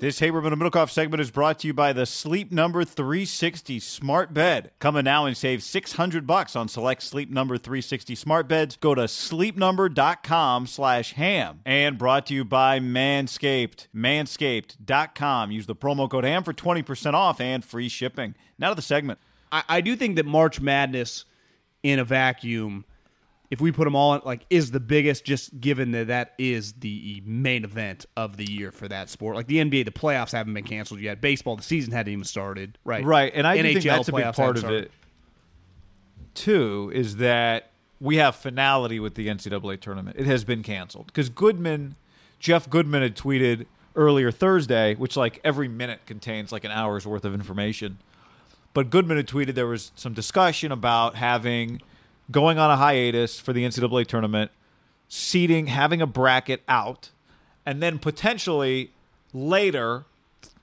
This Haberman and Middlekauff segment is brought to you by the Sleep Number 360 Smart Bed. Come in now and save 600 bucks on select Sleep Number 360 smart beds. Go to sleepnumber.com slash ham. And brought to you by Manscaped. Manscaped.com. Use the promo code ham for 20% off and free shipping. Now to the segment. I, I do think that March Madness in a vacuum, if we put them all in, like, is the biggest, just given that that is the main event of the year for that sport. Like the NBA, the playoffs haven't been canceled yet. Baseball, the season hadn't even started. Right, Right, and I NHL think that's a big part of started. it too. Is that we have finality with the NCAA tournament? It has been canceled because Goodman, Jeff Goodman had tweeted earlier Thursday, which like every minute contains like an hour's worth of information. But Goodman had tweeted there was some discussion about having going on a hiatus for the NCAA tournament, seeding, having a bracket out, and then potentially later,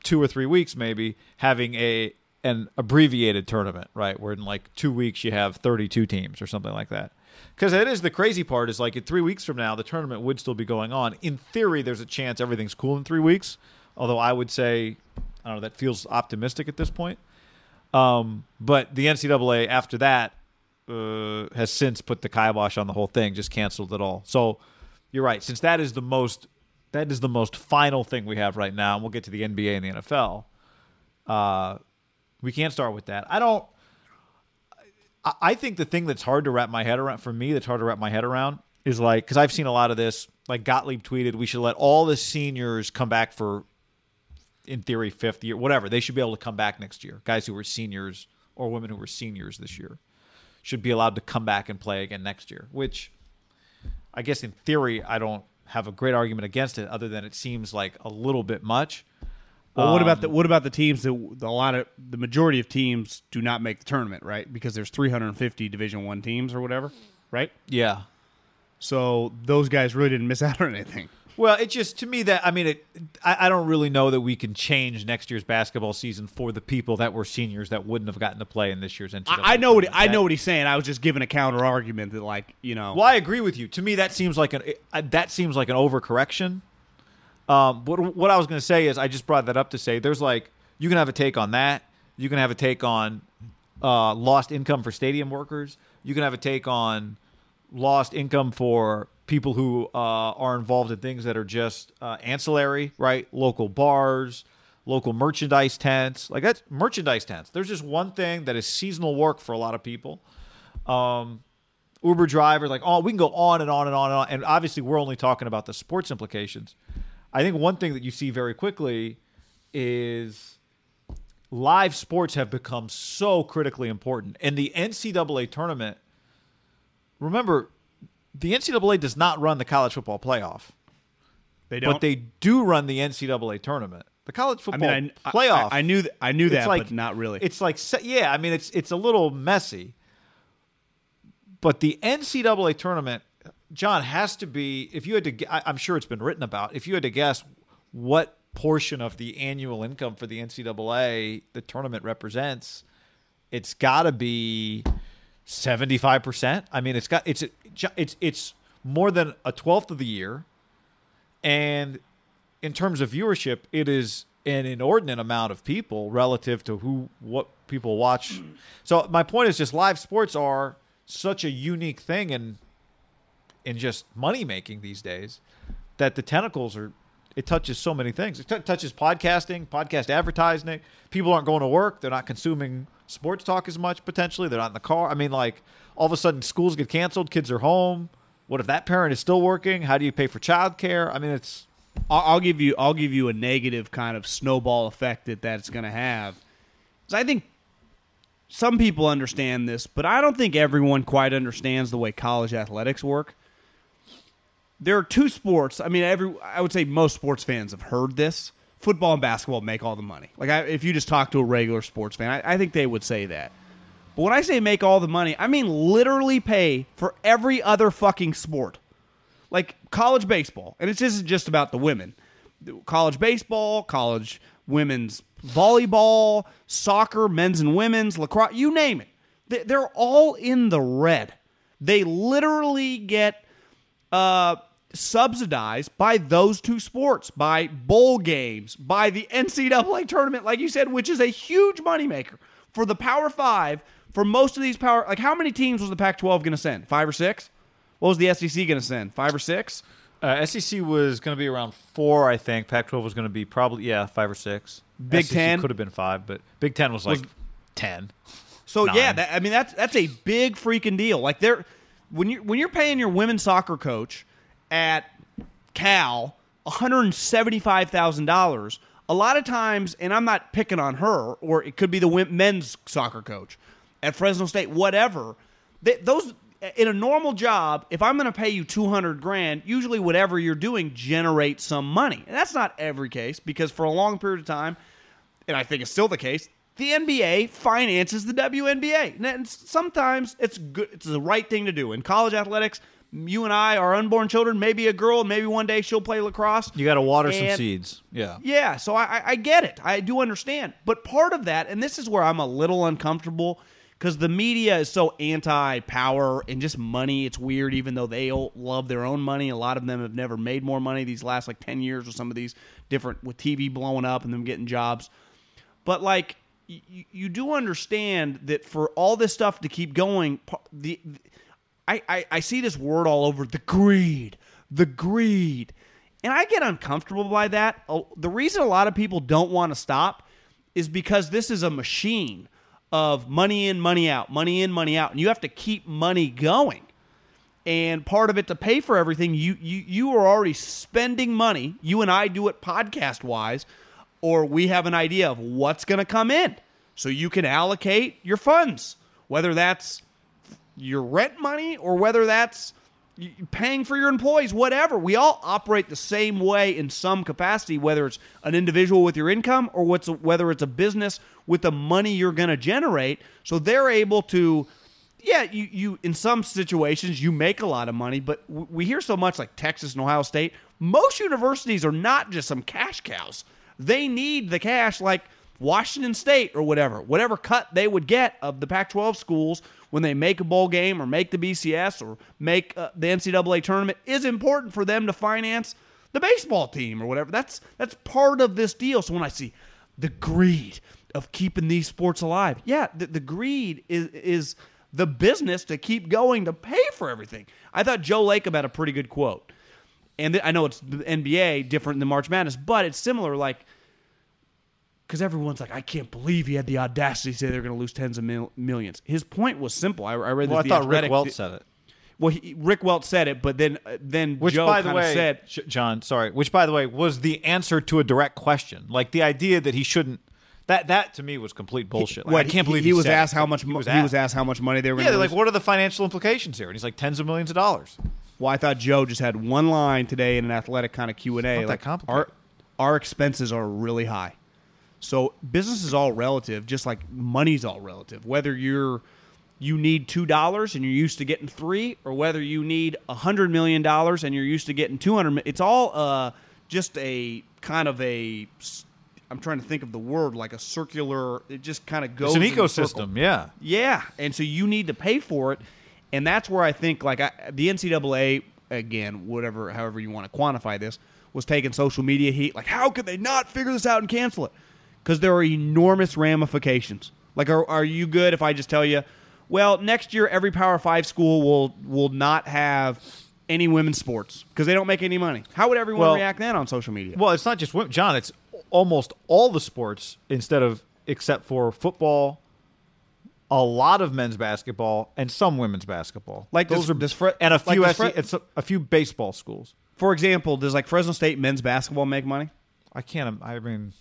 two or three weeks maybe, having a an abbreviated tournament, right? Where in like two weeks you have 32 teams or something like that. Because that is the crazy part is like in three weeks from now, the tournament would still be going on. In theory, there's a chance everything's cool in three weeks. Although I would say, I don't know, that feels optimistic at this point. Um, but the NCAA after that uh, has since put the kibosh on the whole thing, just canceled it all. So you're right. Since that is the most that is the most final thing we have right now, and we'll get to the NBA and the NFL. Uh, we can't start with that. I don't. I, I think the thing that's hard to wrap my head around for me, that's hard to wrap my head around, is like because I've seen a lot of this. Like Gottlieb tweeted, we should let all the seniors come back for, in theory, fifth year, whatever. They should be able to come back next year. Guys who were seniors or women who were seniors this year should be allowed to come back and play again next year. Which, I guess, in theory, I don't have a great argument against it, other than it seems like a little bit much. Well, what about Um, the what about the teams that a lot of the majority of teams do not make the tournament, right? Because there's 350 Division One teams or whatever, right? Yeah. So those guys really didn't miss out on anything. Well, it just to me that I mean, it. I, I don't really know that we can change next year's basketball season for the people that were seniors that wouldn't have gotten to play in this year's NCAA. I, I know what. I know what he's saying. I was just giving a counter argument that, like, you know, Well, I agree with you. To me, that seems like an uh, that seems like an overcorrection. Um, what what I was going to say is, I just brought that up to say there's like you can have a take on that. You can have a take on uh, lost income for stadium workers. You can have a take on lost income for people who uh, are involved in things that are just uh, ancillary, right? Local bars, local merchandise tents, like that's merchandise tents. There's just one thing that is seasonal work for a lot of people. Um, Uber drivers, like, oh, we can go on and on and on and on. And obviously, we're only talking about the sports implications. I think one thing that you see very quickly is live sports have become so critically important. And the NCAA tournament, remember, the NCAA does not run the college football playoff, they don't. but they do run the NCAA tournament. The college I football mean, I, playoff. I, I knew th- I knew that, like- but not really. It's like yeah, I mean it's it's a little messy. But the NCAA tournament John has to be. If you had to, I- I'm sure it's been written about. If you had to guess what portion of the annual income for the NCAA the tournament represents, it's got to be seventy five percent. I mean, it's got it's it's it's more than a twelfth of the year, and in terms of viewership, it is an inordinate amount of people relative to who what people watch. So my point is just live sports are such a unique thing and in just money making these days that the tentacles are it touches so many things. It t- touches podcasting, podcast advertising. People aren't going to work. They're not consuming sports talk as much potentially. They're not in the car. I mean, like all of a sudden schools get canceled, kids are home. What if that parent is still working? How do you pay for childcare? I mean, it's I'll, give you I'll give you a negative kind of snowball effect that that's going to have. 'Cause I think some people understand this, but I don't think everyone quite understands the way college athletics work. There are two sports. I mean, every I would say most sports fans have heard this. Football and basketball make all the money. Like, I, if you just talk to a regular sports fan, I, I think they would say that. But when I say make all the money, I mean literally pay for every other fucking sport like college baseball, and it's isn't just about the women. College baseball, college women's volleyball, soccer, men's and women's lacrosse, you name it. They- They're all in the red. They literally get uh, subsidized by those two sports, by bowl games, by the NCAA tournament, like you said, which is a huge moneymaker for the Power Five. For most of these power, like how many teams was the Pac-12 going to send? Five or six? What was the SEC going to send? Five or six? uh, SEC was going to be around four, I think. Pac-12 was going to be probably yeah five or six. Big SEC Ten? could have been five, but Big Ten was like Was- ten. So Nine. yeah, that, I mean that's that's a big freaking deal. Like they're when you when you're paying your women's soccer coach at Cal one hundred seventy five thousand dollars. A lot of times, and I'm not picking on her, or it could be the men's soccer coach at Fresno State, whatever. They, those in a normal job, if I'm going to pay you two hundred grand, usually whatever you're doing generates some money, and that's not every case because for a long period of time, and I think it's still the case, the NBA finances the WNBA. And sometimes it's good it's the right thing to do. In college athletics, you and I are unborn children, maybe a girl, maybe one day she'll play lacrosse. You got to water some seeds. Yeah. Yeah, so I, I- I get it. I do understand. But part of that, and this is where I'm a little uncomfortable, because the media is so anti power and just money. It's weird, even though they all love their own money. A lot of them have never made more money these last like 10 years with some of these different, with TV blowing up and them getting jobs. But like, you, you do understand that for all this stuff to keep going, pa- the, I, I, I see this word all over the greed, the greed. And I get uncomfortable by that. Oh, The reason a lot of people don't want to stop is because this is a machine of money in, money out, money in, money out. And you have to keep money going. And part of it to pay for everything, you you you are already spending money. You and I do it podcast wise, or we have an idea of what's going to come in, so you can allocate your funds, whether that's your rent money or whether that's paying for your employees, whatever. We all operate the same way in some capacity, whether it's an individual with your income or what's whether it's a business with the money you're going to generate. So they're able to, yeah, you, you in some situations you make a lot of money, but we hear so much like Texas and Ohio State. Most universities are not just some cash cows. They need the cash like Washington State or whatever, whatever cut they would get of the Pac 12 schools when they make a bowl game or make the BCS or make uh, the NCAA tournament is important for them to finance the baseball team or whatever. That's that's part of this deal. So when I see the greed of keeping these sports alive, yeah, the, the greed is is the business to keep going to pay for everything. I thought Joe Lacob had a pretty good quote, and th- I know it's the NBA different than March Madness, but it's similar. Like because everyone's like, I can't believe he had the audacity to say they're going to lose tens of mil- millions. His point was simple. I, I read Well, I thought Rick Welts said it. Well, he, Rick Welts said it, but then uh, then Which, Joe by the way, said, John, sorry. Which, by the way, was the answer to a direct question. Like the idea that he shouldn't. That that to me was complete bullshit. Like, what, I can't believe he, was said it. asked how much He was he was asked. asked how much money they were Yeah, they're to like, what are the financial implications here? And he's like, tens of millions of dollars. Well, I thought Joe just had one line today in an athletic kind of Q and A. that Like complicated. our our expenses are really high, so business is all relative. Just like money's all relative. Whether you're you need two dollars and you're used to getting three, or whether you need a hundred million dollars and you're used to getting two hundred. It's all uh, just a kind of a. I'm trying to think of the word like a circular. It just kind of goes. It's an ecosystem, yeah. Yeah, and so you need to pay for it, and that's where I think like I, the NCAA again, whatever, however you want to quantify this, was taking social media heat. Like, how could they not figure this out and cancel it? Because there are enormous ramifications. Like, are are you good if I just tell you, well, next year every Power Five school will will not have any women's sports because they don't make any money? How would everyone Well- react then on social media? Well, it's not just women, John. It's almost all the sports instead of except for football, a lot of men's basketball, and some women's basketball. Like, those does- are Fre- and a few does SC Fre- it's a, a few baseball schools. For example, does like Fresno State men's basketball make money? I can't. I mean,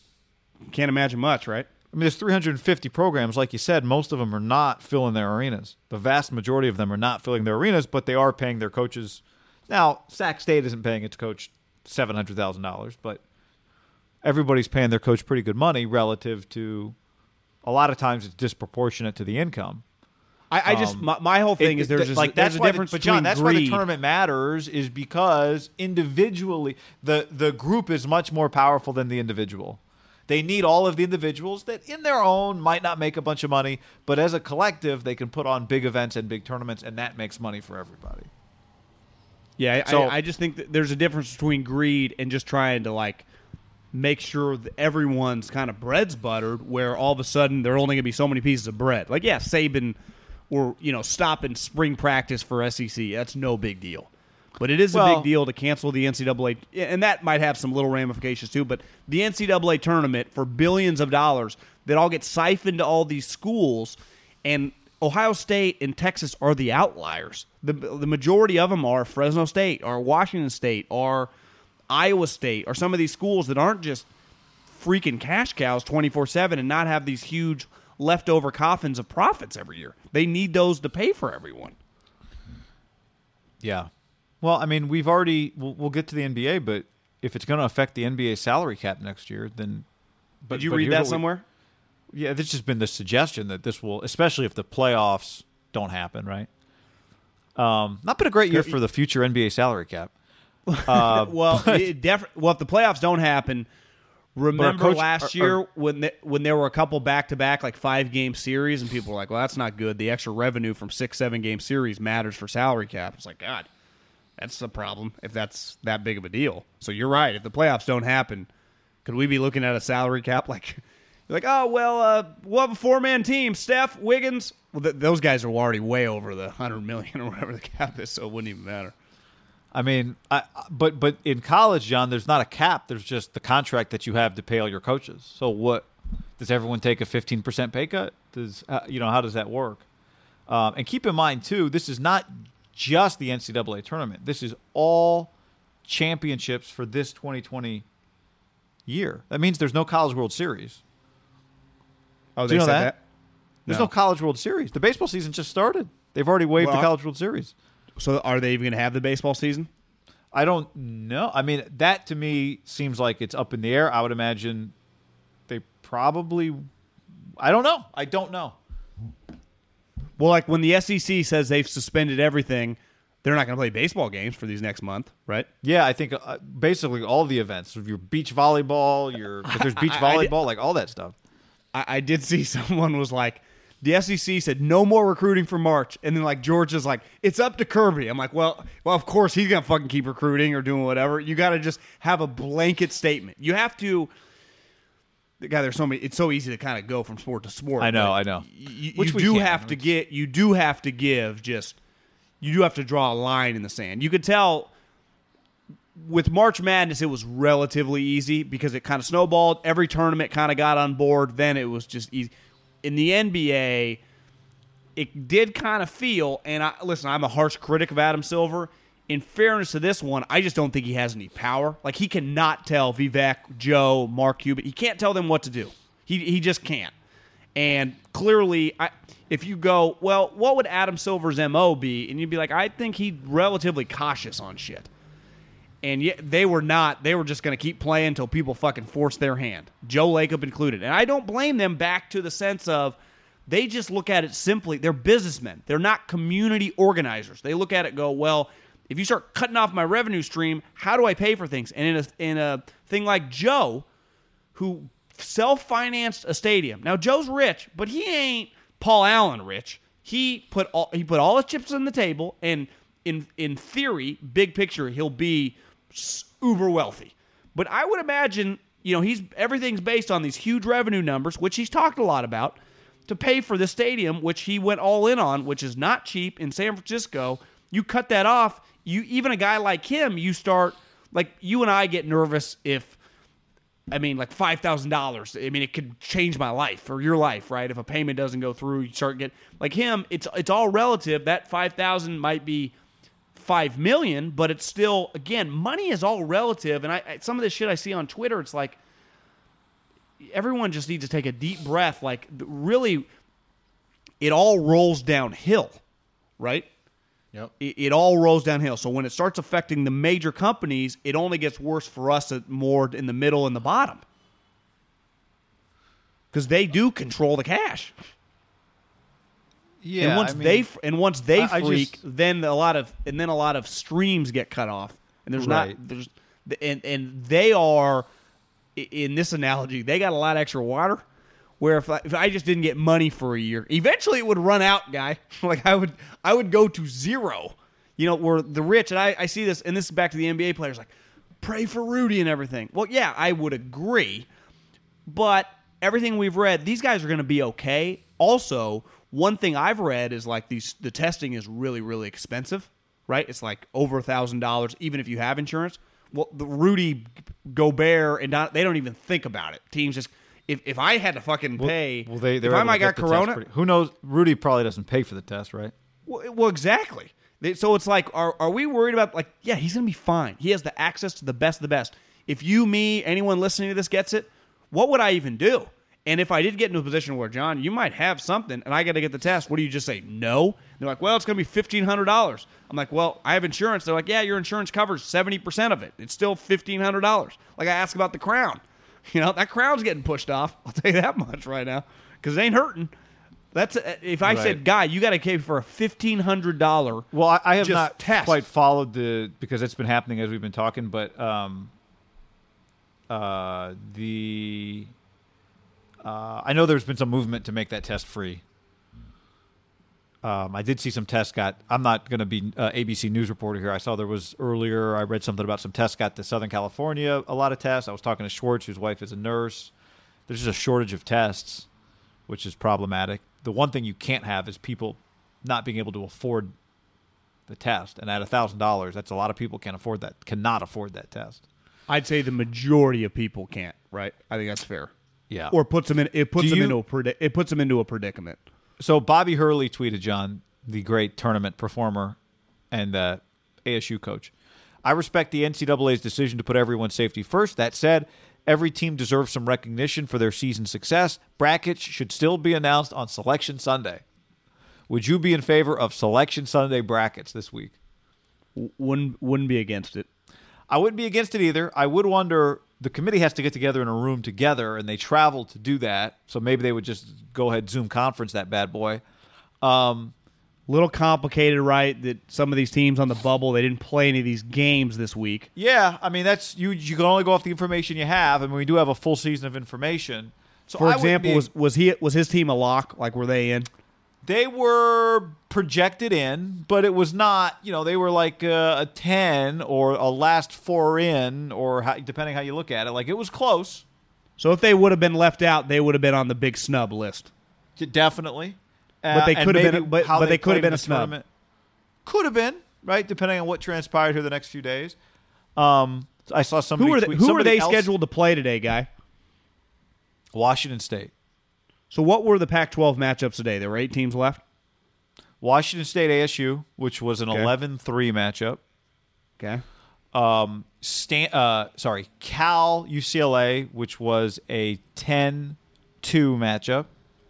Can't imagine much, right? I mean, there's 350 programs, like you said. Most of them are not filling their arenas. The vast majority of them are not filling their arenas, but they are paying their coaches. Now, Sac State isn't paying its coach seven hundred thousand dollars, but everybody's paying their coach pretty good money relative to. A lot of times, it's disproportionate to the income. I, I just um, my, my whole thing It- is there's th- just, like there's that's a why the- difference but John, between that's why the tournament matters is because individually the the group is much more powerful than the individual. They need all of the individuals that in their own might not make a bunch of money, but as a collective they can put on big events and big tournaments and that makes money for everybody. Yeah, I, So- I, I just think that there's a difference between greed and just trying to like make sure that everyone's kind of bread's buttered. Where all of a sudden there are only going to be so many pieces of bread. Like yeah, Saban or you know stopping spring practice for SEC. That's no big deal. But it is a big deal to cancel the NCAA, and that might have some little ramifications too. But the NCAA tournament for billions of dollars that all get siphoned to all these schools, and Ohio State and Texas are the outliers. The the majority of them are Fresno State, or Washington State, or Iowa State, or some of these schools that aren't just freaking cash cows 24 7 and not have these huge leftover coffins of profits every year. They need those to pay for everyone. Yeah. Well, I mean, we've already we'll, we'll get to the NBA, but if it's going to affect the NBA salary cap next year, then but Did you but read that we- somewhere? Yeah, there's just been the suggestion that this will, especially if the playoffs don't happen, right? Um, not been a great year for the future NBA salary cap. Uh, well, it def- well, if the playoffs don't happen, remember coach- last or- year or- when the, when there were a couple back to back like five game series, and people were like, "Well, that's not good. The extra revenue from six seven game series matters for salary cap." It's like God, that's the problem if that's that big of a deal. So you're right. If the playoffs don't happen, could we be looking at a salary cap like? Like, oh well, uh, we'll have a four man team: Steph, Wiggins. Well, th- those guys are already way over the hundred million or whatever the cap is, so it wouldn't even matter. I mean, I, but but in college, John, there's not a cap. There's just the contract that you have to pay all your coaches. So what? Does everyone take a 15% pay cut? Does uh, you know how does that work? Um, and keep in mind too, this is not just the NCAA tournament. This is all championships for this 2020 year. That means there's no College World Series. Oh, Do you know said that? There's no. No. College World Series. The baseball season just started. They've already waived Well, the College World Series. So are they even going to have the baseball season? I don't know. I mean, that to me seems like it's up in the air. I would imagine they probably. I don't know. I don't know. Well, like when the SEC says they've suspended everything, they're not going to play baseball games for these next month, right? Yeah, I think uh, basically all the events, your beach volleyball, your if there's beach I- I volleyball, like all that stuff. I, I did see someone was like, the SEC said no more recruiting for March, and then like Georgia's like, it's up to Kirby. I'm like, well, well, of course he's gonna fucking keep recruiting or doing whatever. You got to just have a blanket statement. You have to. The guy, there's so many. It's so easy to kind of go from sport to sport. I know, I know. You, Which you we do can. have to get. You do have to give. Just you do have to draw a line in the sand. You could tell with March Madness, it was relatively easy because it kind of snowballed. Every tournament kind of got on board. Then it was just easy. In the NBA, it did kind of feel, and I listen, I'm a harsh critic of Adam Silver. In fairness to this one, I just don't think he has any power. Like he cannot tell Vivek, Joe, Mark Cuban. He can't tell them what to do. He he just can't. And clearly, I, if you go, well, what would Adam Silver's mo be? And you'd be like, I think he's relatively cautious on shit and yet they were not. They were just going to keep playing until people fucking forced their hand, Joe Lacob included. And I don't blame them. Back to the sense of They just look at it simply. They're businessmen. They're not community organizers. They look at it, go, well, if you start cutting off my revenue stream, how do I pay for things? And in a in a thing like Joe, who self-financed a stadium. Now Joe's rich, but he ain't Paul Allen rich. He put all he put all his chips on the table, and in in theory, big picture, he'll be uber wealthy. But I would imagine, you know, he's everything's based on these huge revenue numbers, which he's talked a lot about, to pay for the stadium, which he went all in on, which is not cheap in San Francisco. You cut that off, you even a guy like him, you start like you and I get nervous if I mean, like five thousand dollars. I mean, it could change my life or your life, right? If a payment doesn't go through, you start getting like him. It's it's all relative. That five thousand might be five million, but it's still again, money is all relative. And I, some of this shit I see on Twitter, it's like everyone just needs to take a deep breath. Like really, it all rolls downhill, right? Yep. It, it, all rolls downhill. So when it starts affecting the major companies, it only gets worse for us at more in the middle and the bottom. Because they do control the cash. Yeah, and once I mean, they and once they I- I freak, just- then a lot of and then a lot of streams get cut off, and there's Right. not there's and and they are in this analogy they got a lot of extra water. Where if I, if I just didn't get money for a year, eventually it would run out, guy. like I would I would go to zero. You know, where the rich and I, I see this, and this is back to the NBA players like pray for Rudy and everything. Well, yeah, I would agree, but everything we've read, these guys are going to be okay. Also, one thing I've read is like these the testing is really really expensive, right? It's like over a thousand dollars even if you have insurance. Well, the Rudy Gobert and they don't even think about it. Teams just if, if I had to fucking pay, Well, they they're if I might got get the test Corona, pretty- who knows? Rudy probably doesn't pay for the test, right? well, well, exactly. They- So it's like, are, are we worried about like, yeah, he's gonna be fine. He has the access to the best of the best. If you, me, anyone listening to this gets it, what would I even do? And if I did get into a position where John, you might have something, and I got to get the test, what do you just say? No. And they're like, well, it's gonna be fifteen hundred dollars. I'm like, well, I have insurance. They're like, yeah, your insurance covers seventy percent of it. It's still fifteen hundred dollars. Like I ask about the crown. You know, that crown's getting pushed off. I'll tell you that much right now because it ain't hurting. That's if I Right. said, guy, you got to pay for a fifteen hundred dollar. Well, I, I have not test. quite followed the because it's been happening as we've been talking, but um, uh, the uh, I know there's been some movement to make that test free. Um, I did see some tests got. I'm not going to be uh, ABC news reporter here. I saw there was earlier. I read something about some tests got to Southern California. A lot of tests. I was talking to Schwartz, whose wife is a nurse. There's just a shortage of tests, which is problematic. The one thing you can't have is people not being able to afford the test. And at thousand dollars, that's a lot of people can't afford that. Cannot afford that test. I'd say the majority of people can't. Right? I think that's fair. Yeah. Or puts them in. It puts Do them you- into a predi- it puts them into a predicament. So Bobby Hurley tweeted John, the great tournament performer and uh, ASU coach. I respect the NCAA's decision to put everyone's safety first. That said, every team deserves some recognition for their season success. Brackets should still be announced on Selection Sunday. Would you be in favor of Selection Sunday brackets this week? Wouldn't wouldn't be against it. I wouldn't be against it either. I would wonder the committee has to get together in a room together, and they travel to do that. So maybe they would just go ahead Zoom conference that bad boy. Um, Little complicated, right? That some of these teams on the bubble they didn't play any of these games this week. yeah, I mean that's you. You can only go off the information you have. I mean, we do have a full season of information. So For I example, be- was was he was his team a lock? Like were they in? They were projected in, but it was not. You know, they were like uh, a ten or a last four in, or how, depending how you look at it. Like it was close, So if they would have been left out, they would have been on the big snub list. definitely. But they Uh, could have been- but- but they could have been a snub. Could have been right, depending on what transpired here the next few days. Um, I saw somebody. Who are they, who are they scheduled to play today, guy? Washington State. So what were the Pac-12 matchups today? There were eight teams left. Washington State ASU, which was an Okay. 11-3 matchup. Okay. Um, Stan, uh, sorry, Cal UCLA, which was a 10-2 matchup.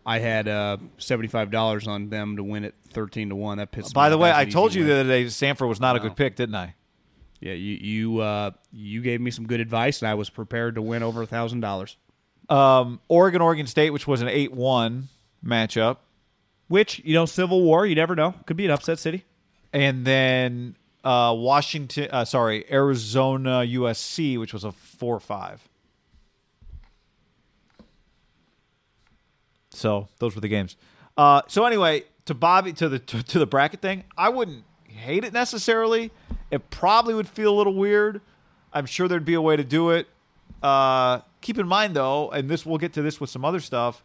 I had uh, seventy-five dollars on them to win it, thirteen to one. That pissed. By the way, I told you win. the other day Sanford was not a good pick, didn't I? Yeah, you you uh, you gave me some good advice, and I was prepared to win over a thousand dollars. Um, Oregon, Oregon State, which was an 8-1 matchup. Which you know, Civil War. You never know. Could be an upset city. and then uh, Washington. Uh, sorry, Arizona USC, which was a four five. So those were the games. Uh, so anyway, to Bobby to the to, to the bracket thing, I wouldn't hate it necessarily. It probably would feel a little weird. I'm sure there'd be a way to do it. Uh, keep in mind though, and this we'll get to this with some other stuff.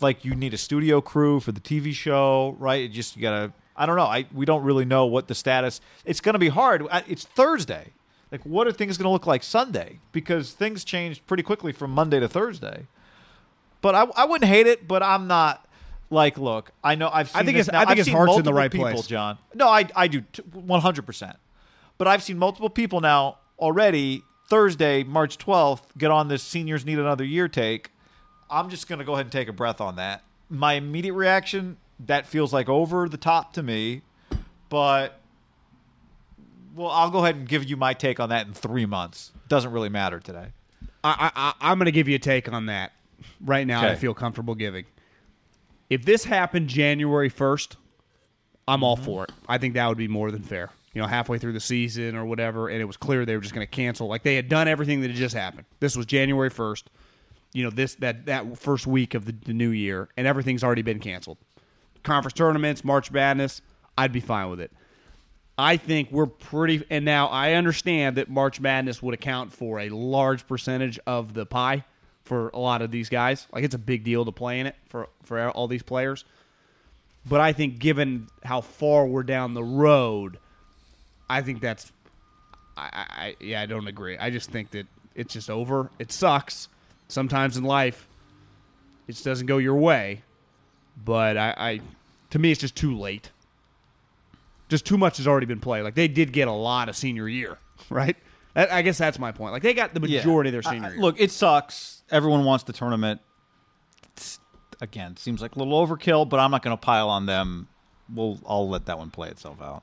Like you need a studio crew for the TV show, right? You just you gotta. I don't know. I we don't really know what the status. It's gonna be hard. It's Thursday. Like, what are things gonna look like Sunday? Because things changed pretty quickly from Monday to Thursday. But I, I wouldn't hate it. But I'm not like, look, I know I've. Seen I think it's- now. I think I've his heart's in the right people, place. John. No, I I do 100. percent But I've seen multiple people now already. Thursday, March 12th, get on this seniors need another year take. I'm just going to go ahead and take a breath on that. My immediate reaction, that feels like over the top to me, but well, I'll go ahead and give you my take on that in three months. Doesn't really matter today. I, I, I'm going to give you a take on that right now. I feel comfortable giving. If this happened January 1st, I'm all mm-hmm. for it. I think that would be more than fair. You know, halfway through the season or whatever, and it was clear they were just going to cancel. Like they had done everything that had just happened. This was January 1st. You know, this that that first week of the, the new year, and everything's already been canceled. Conference tournaments, March Madness, I'd be fine with it. I think we're pretty. And now I understand that March Madness would account for a large percentage of the pie for a lot of these guys. Like it's a big deal to play in it for for all these players. But I think given how far we're down the road, I think that's. I, I yeah, I don't agree. I just think that it's just over. It sucks. Sometimes in life, it just doesn't go your way. But I, I to me, it's just too late just too much has already been played. Like they did get a lot of senior year, right? I guess that's my point. Like they got the majority of their senior I- year. Look, it sucks. Everyone wants the tournament. It's, again, seems like a little overkill, but I'm not going to pile on them. We'll I'll let that one play itself out.